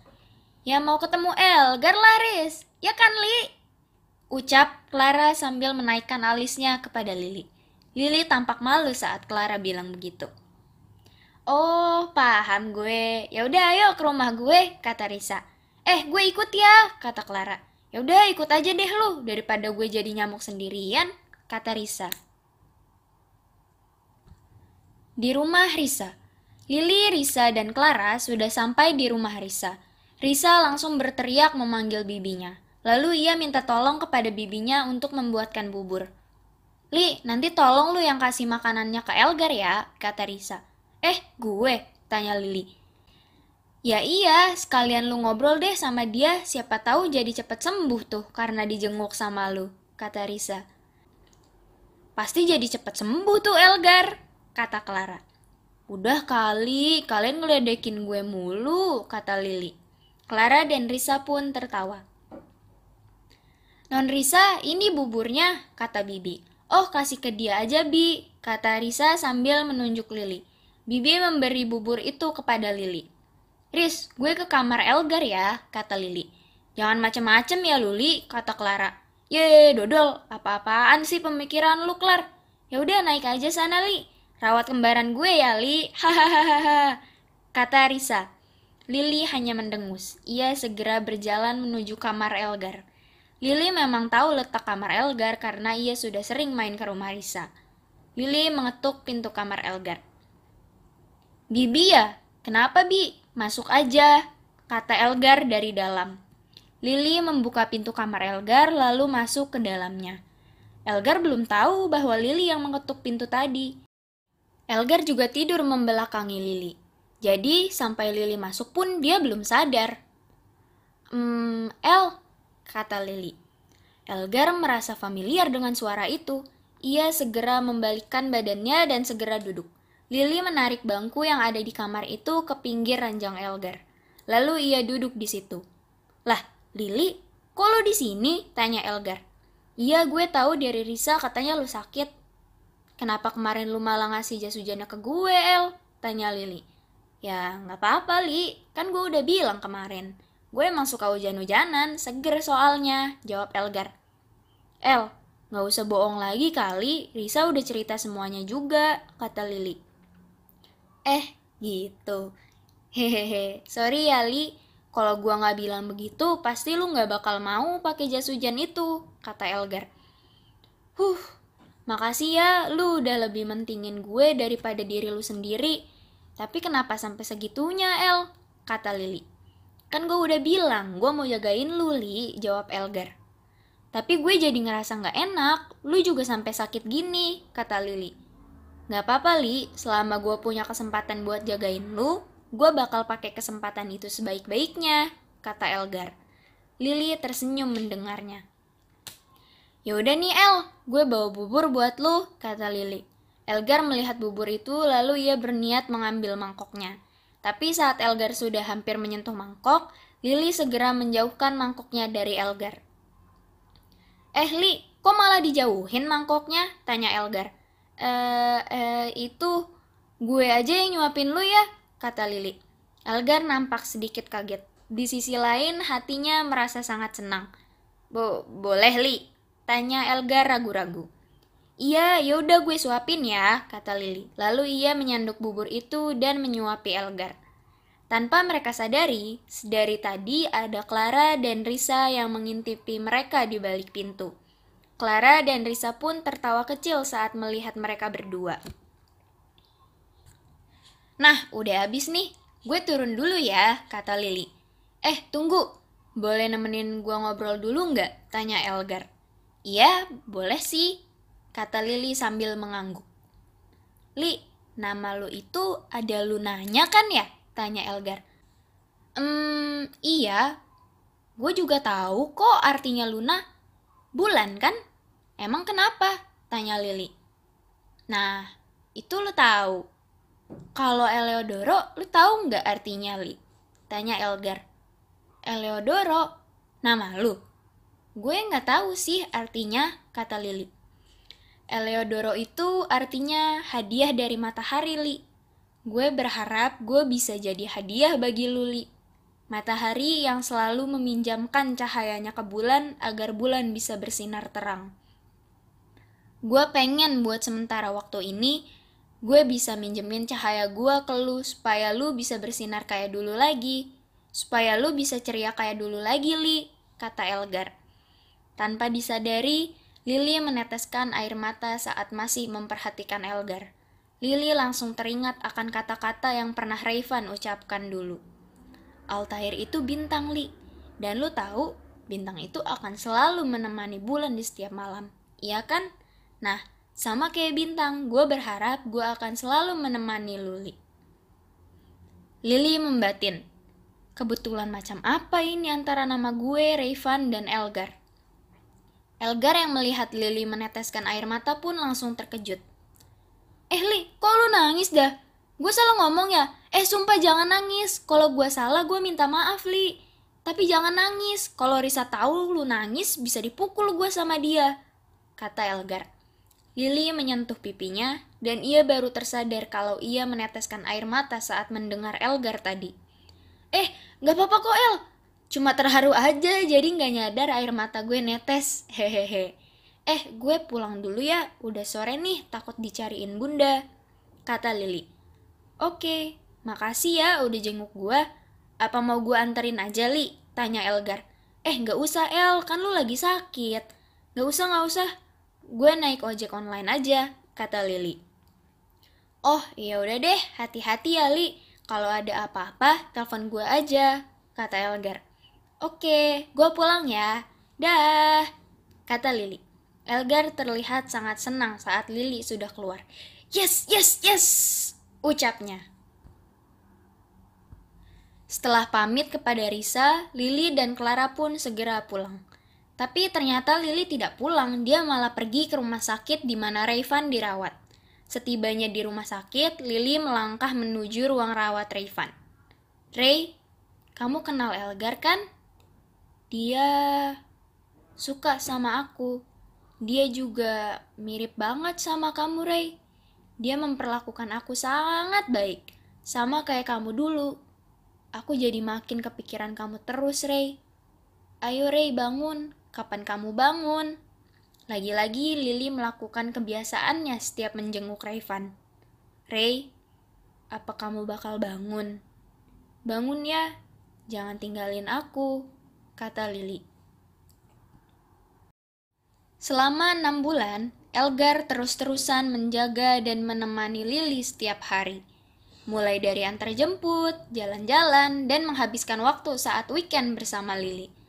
Ya mau ketemu Elgar lah, Riz. Ya kan, Li? Ucap Clara sambil menaikkan alisnya kepada Lili. Lili tampak malu saat Clara bilang begitu. Oh, paham gue. Ya udah ayo ke rumah gue, kata Risa. Eh, gue ikut ya, kata Clara. Ya udah ikut aja deh lu, daripada gue jadi nyamuk sendirian, kata Risa. Di rumah Risa, Lili, Risa, dan Clara sudah sampai di rumah Risa. Risa langsung berteriak memanggil bibinya. Lalu ia minta tolong kepada bibinya untuk membuatkan bubur. Li, nanti tolong lu yang kasih makanannya ke Elgar ya, kata Risa. Eh, gue, tanya Lili. Ya iya, sekalian lu ngobrol deh sama dia, siapa tahu jadi cepet sembuh tuh karena dijenguk sama lu, kata Risa. Pasti jadi cepet sembuh tuh Elgar, kata Clara. Udah kali, kalian ngeledekin gue mulu, kata Lili. Clara dan Risa pun tertawa. Non Risa, ini buburnya, kata Bibi. Oh, kasih ke dia aja, Bi, kata Risa sambil menunjuk Lili. Bibi memberi bubur itu kepada Lili. Riz, gue ke kamar Elgar ya, kata Lili. Jangan macem-macem ya, Luli, kata Clara. Ye, dodol, apa-apaan sih pemikiran lu, Clar? Ya udah naik aja sana, Li. Rawat kembaran gue ya, Li. Hahaha. Kata Risa. Lili hanya mendengus. Ia segera berjalan menuju kamar Elgar. Lili memang tahu letak kamar Elgar karena ia sudah sering main ke rumah Risa. Lili mengetuk pintu kamar Elgar. Bibi ya? Kenapa, Bi? Masuk aja, kata Elgar dari dalam. Lili membuka pintu kamar Elgar lalu masuk ke dalamnya. Elgar belum tahu bahwa Lili yang mengetuk pintu tadi. Elgar juga tidur membelakangi Lili. Jadi, sampai Lili masuk pun dia belum sadar. Hmm, El, kata Lili. Elgar merasa familiar dengan suara itu. Ia segera membalikkan badannya dan segera duduk. Lili menarik bangku yang ada di kamar itu ke pinggir ranjang Elgar. Lalu ia duduk di situ. Lah, Lili, kok lo di sini? Tanya Elgar. Iya, gue tahu dari Risa katanya lu sakit. Kenapa kemarin lu malah ngasih jas hujannya ke gue, El? Tanya Lili. Ya, nggak apa-apa, Li. Kan gue udah bilang kemarin. Gue emang suka hujan-hujanan, seger soalnya, jawab Elgar. El, nggak usah bohong lagi kali, Risa udah cerita semuanya juga, kata Lili. Eh, gitu. Hehehe, sorry ya Li, kalau gua nggak bilang begitu, pasti lu nggak bakal mau pakai jas hujan itu, kata Elgar. Huh, makasih ya, lu udah lebih mentingin gue daripada diri lu sendiri. Tapi kenapa sampai segitunya, El? Kata Lili. Kan gue udah bilang, gue mau jagain lu, Li, jawab Elgar. Tapi gue jadi ngerasa nggak enak, lu juga sampai sakit gini, kata Lili. Gak apa-apa, Li, selama gue punya kesempatan buat jagain lu, Gue bakal pakai kesempatan itu sebaik-baiknya, kata Elgar. Lily tersenyum mendengarnya. Yaudah nih El, gue bawa bubur buat lu, kata Lily. Elgar melihat bubur itu lalu ia berniat mengambil mangkoknya. Tapi saat Elgar sudah hampir menyentuh mangkok, Lily segera menjauhkan mangkoknya dari Elgar. Eh Li, kok malah dijauhin mangkoknya? Tanya Elgar. Eh, eh, itu gue aja yang nyuapin lu ya, kata Lili. Elgar nampak sedikit kaget. Di sisi lain, hatinya merasa sangat senang. Bo boleh, Li? Tanya Elgar ragu-ragu. Iya, yaudah gue suapin ya, kata Lili. Lalu ia menyanduk bubur itu dan menyuapi Elgar. Tanpa mereka sadari, dari tadi ada Clara dan Risa yang mengintipi mereka di balik pintu. Clara dan Risa pun tertawa kecil saat melihat mereka berdua. Nah, udah habis nih. Gue turun dulu ya, kata Lili. Eh, tunggu. Boleh nemenin gue ngobrol dulu nggak? Tanya Elgar. Iya, boleh sih, kata Lili sambil mengangguk. Li, nama lu itu ada lunanya kan ya? Tanya Elgar. Hmm, iya. Gue juga tahu kok artinya luna. Bulan kan? Emang kenapa? Tanya Lili. Nah, itu lu tahu. Kalau Eleodoro, lu tahu nggak artinya, Li? Tanya Elgar. Eleodoro? Nama lu? Gue nggak tahu sih artinya, kata Lili. Eleodoro itu artinya hadiah dari matahari, Li. Gue berharap gue bisa jadi hadiah bagi lu, Li. Matahari yang selalu meminjamkan cahayanya ke bulan agar bulan bisa bersinar terang. Gue pengen buat sementara waktu ini gue bisa minjemin cahaya gue ke lu supaya lu bisa bersinar kayak dulu lagi. Supaya lu bisa ceria kayak dulu lagi, Li, kata Elgar. Tanpa disadari, Lily meneteskan air mata saat masih memperhatikan Elgar. Lily langsung teringat akan kata-kata yang pernah Rayvan ucapkan dulu. Altair itu bintang, Li. Dan lu tahu, bintang itu akan selalu menemani bulan di setiap malam. Iya kan? Nah, sama kayak bintang, gue berharap gue akan selalu menemani Luli. Lily membatin. Kebetulan macam apa ini antara nama gue, Rayvan, dan Elgar? Elgar yang melihat Lily meneteskan air mata pun langsung terkejut. Eh Li, kok lu nangis dah? Gue salah ngomong ya? Eh sumpah jangan nangis. Kalau gue salah gue minta maaf Li. Tapi jangan nangis. Kalau Risa tahu lu nangis bisa dipukul gue sama dia. Kata Elgar. Lily menyentuh pipinya, dan ia baru tersadar kalau ia meneteskan air mata saat mendengar Elgar tadi. Eh, gak apa-apa kok El, cuma terharu aja jadi gak nyadar air mata gue netes, hehehe. Eh, gue pulang dulu ya, udah sore nih, takut dicariin bunda, kata Lily. Oke, makasih ya udah jenguk gue. Apa mau gue anterin aja, Li? Tanya Elgar. Eh, gak usah El, kan lu lagi sakit. Gak usah, gak usah, gue naik ojek online aja, kata Lili. Oh, ya udah deh, hati-hati ya, Li. Kalau ada apa-apa, telepon gue aja, kata Elgar. Oke, gue pulang ya. Dah, kata Lili. Elgar terlihat sangat senang saat Lili sudah keluar. Yes, yes, yes, ucapnya. Setelah pamit kepada Risa, Lili dan Clara pun segera pulang. Tapi ternyata Lily tidak pulang, dia malah pergi ke rumah sakit di mana Rayvan dirawat. Setibanya di rumah sakit, Lily melangkah menuju ruang rawat Rayvan. Ray, kamu kenal Elgar kan? Dia suka sama aku. Dia juga mirip banget sama kamu, Ray. Dia memperlakukan aku sangat baik, sama kayak kamu dulu. Aku jadi makin kepikiran kamu terus, Ray. Ayo, Ray, bangun. Kapan kamu bangun? Lagi-lagi Lily melakukan kebiasaannya setiap menjenguk Rayvan. Ray, apa kamu bakal bangun? Bangun ya, jangan tinggalin aku, kata Lily. Selama enam bulan, Elgar terus-terusan menjaga dan menemani Lily setiap hari. Mulai dari antar jemput, jalan-jalan, dan menghabiskan waktu saat weekend bersama Lily.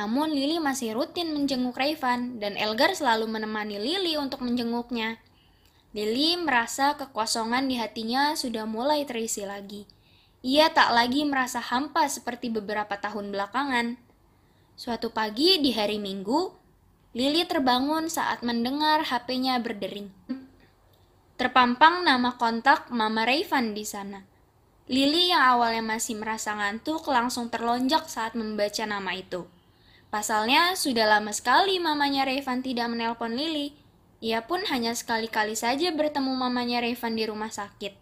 Namun Lily masih rutin menjenguk Rayvan dan Elgar selalu menemani Lily untuk menjenguknya. Lily merasa kekosongan di hatinya sudah mulai terisi lagi. Ia tak lagi merasa hampa seperti beberapa tahun belakangan. Suatu pagi di hari Minggu, Lily terbangun saat mendengar HP-nya berdering. Terpampang nama kontak Mama Rayvan di sana. Lily yang awalnya masih merasa ngantuk langsung terlonjak saat membaca nama itu. Pasalnya, sudah lama sekali mamanya Revan tidak menelpon Lily. Ia pun hanya sekali-kali saja bertemu mamanya Revan di rumah sakit.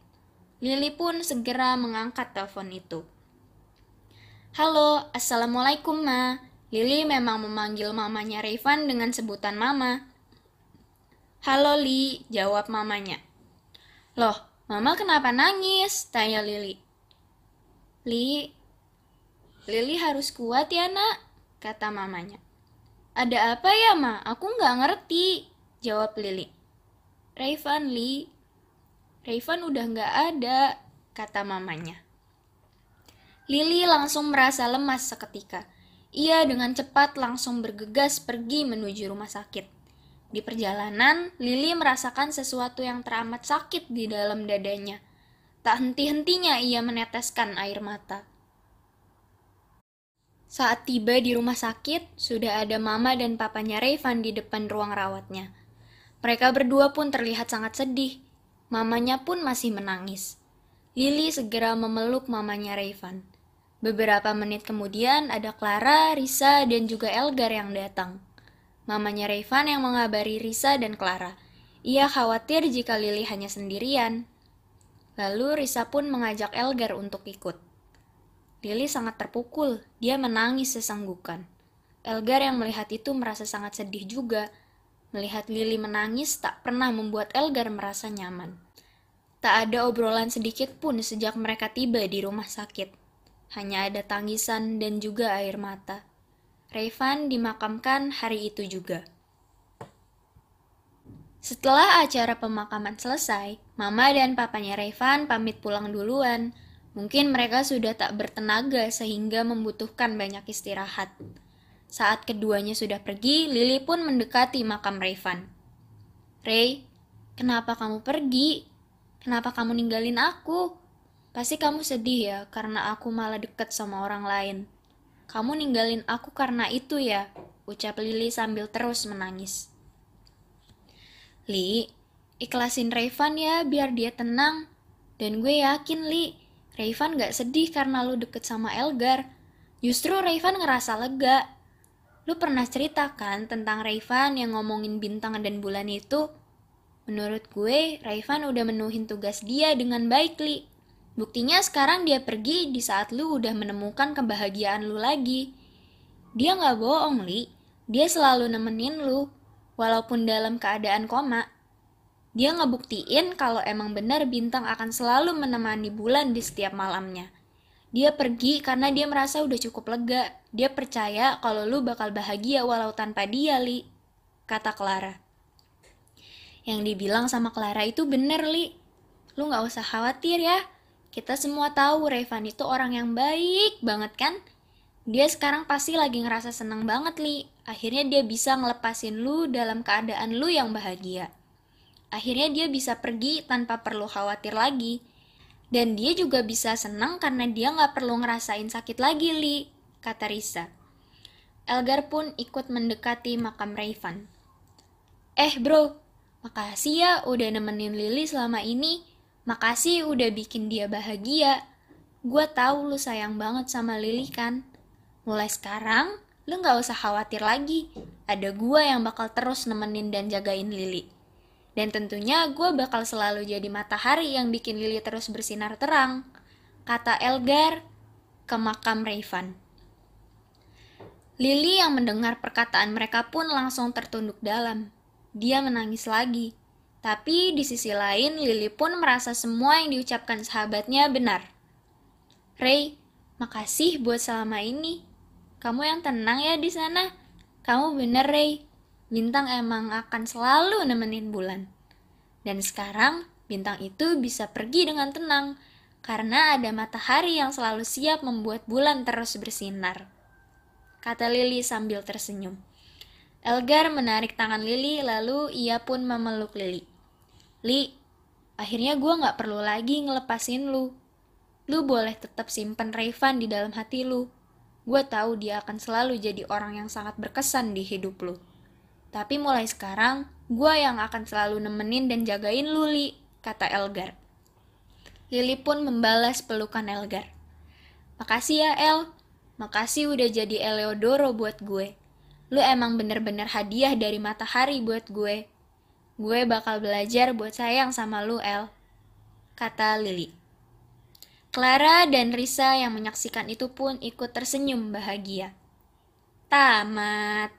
Lily pun segera mengangkat telepon itu. Halo, Assalamualaikum, Ma. Lily memang memanggil mamanya Revan dengan sebutan Mama. Halo, Li, jawab mamanya. Loh, Mama kenapa nangis? Tanya Lily. Li, Lily harus kuat ya, nak kata mamanya. Ada apa ya, Ma? Aku nggak ngerti, jawab Lily. Rayvan, Li. Rayvan udah nggak ada, kata mamanya. Lily langsung merasa lemas seketika. Ia dengan cepat langsung bergegas pergi menuju rumah sakit. Di perjalanan, Lily merasakan sesuatu yang teramat sakit di dalam dadanya. Tak henti-hentinya ia meneteskan air mata. Saat tiba di rumah sakit, sudah ada mama dan papanya Rayvan di depan ruang rawatnya. Mereka berdua pun terlihat sangat sedih. Mamanya pun masih menangis. Lily segera memeluk mamanya Rayvan. Beberapa menit kemudian ada Clara, Risa, dan juga Elgar yang datang. Mamanya Rayvan yang mengabari Risa dan Clara. Ia khawatir jika Lily hanya sendirian. Lalu Risa pun mengajak Elgar untuk ikut. Lily sangat terpukul, dia menangis sesanggukan. Elgar yang melihat itu merasa sangat sedih juga. Melihat Lily menangis tak pernah membuat Elgar merasa nyaman. Tak ada obrolan sedikit pun sejak mereka tiba di rumah sakit. Hanya ada tangisan dan juga air mata. Rayvan dimakamkan hari itu juga. Setelah acara pemakaman selesai, Mama dan papanya Rayvan pamit pulang duluan. Mungkin mereka sudah tak bertenaga sehingga membutuhkan banyak istirahat. Saat keduanya sudah pergi, Lily pun mendekati makam Rayvan. Ray, kenapa kamu pergi? Kenapa kamu ninggalin aku? Pasti kamu sedih ya karena aku malah deket sama orang lain. Kamu ninggalin aku karena itu ya, ucap Lily sambil terus menangis. Li, ikhlasin Rayvan ya biar dia tenang. Dan gue yakin, Li, Rayvan gak sedih karena lu deket sama Elgar. Justru Rayvan ngerasa lega. Lu pernah cerita kan tentang Rayvan yang ngomongin bintang dan bulan itu? Menurut gue, Rayvan udah menuhin tugas dia dengan baik, Li. Buktinya sekarang dia pergi di saat lu udah menemukan kebahagiaan lu lagi. Dia gak bohong, Li. Dia selalu nemenin lu, walaupun dalam keadaan koma. Dia ngebuktiin kalau emang benar bintang akan selalu menemani bulan di setiap malamnya. Dia pergi karena dia merasa udah cukup lega. Dia percaya kalau lu bakal bahagia walau tanpa dia, Li. Kata Clara. Yang dibilang sama Clara itu bener, Li. Lu gak usah khawatir ya. Kita semua tahu Revan itu orang yang baik banget kan? Dia sekarang pasti lagi ngerasa senang banget, Li. Akhirnya dia bisa ngelepasin lu dalam keadaan lu yang bahagia. Akhirnya dia bisa pergi tanpa perlu khawatir lagi. Dan dia juga bisa senang karena dia nggak perlu ngerasain sakit lagi, Li, kata Risa. Elgar pun ikut mendekati makam Rayvan. Eh bro, makasih ya udah nemenin Lily selama ini. Makasih udah bikin dia bahagia. gue tahu lu sayang banget sama Lily kan. Mulai sekarang, lu gak usah khawatir lagi. Ada gue yang bakal terus nemenin dan jagain Lily. Dan tentunya gue bakal selalu jadi matahari yang bikin Lily terus bersinar terang. Kata Elgar ke makam Rayvan. Lily yang mendengar perkataan mereka pun langsung tertunduk dalam. Dia menangis lagi. Tapi di sisi lain, Lily pun merasa semua yang diucapkan sahabatnya benar. Ray, makasih buat selama ini. Kamu yang tenang ya di sana. Kamu bener, Ray. Bintang emang akan selalu nemenin bulan. Dan sekarang, bintang itu bisa pergi dengan tenang, karena ada matahari yang selalu siap membuat bulan terus bersinar. Kata Lily sambil tersenyum. Elgar menarik tangan Lily, lalu ia pun memeluk Lily. Li, akhirnya gue gak perlu lagi ngelepasin lu. Lu boleh tetap simpen Rayvan di dalam hati lu. Gue tahu dia akan selalu jadi orang yang sangat berkesan di hidup lu. Tapi mulai sekarang, gue yang akan selalu nemenin dan jagain lu, Li, kata Elgar. Lily pun membalas pelukan Elgar. Makasih ya, El. Makasih udah jadi Eleodoro buat gue. Lu emang bener-bener hadiah dari matahari buat gue. Gue bakal belajar buat sayang sama lu, El. Kata Lily. Clara dan Risa yang menyaksikan itu pun ikut tersenyum bahagia. Tamat.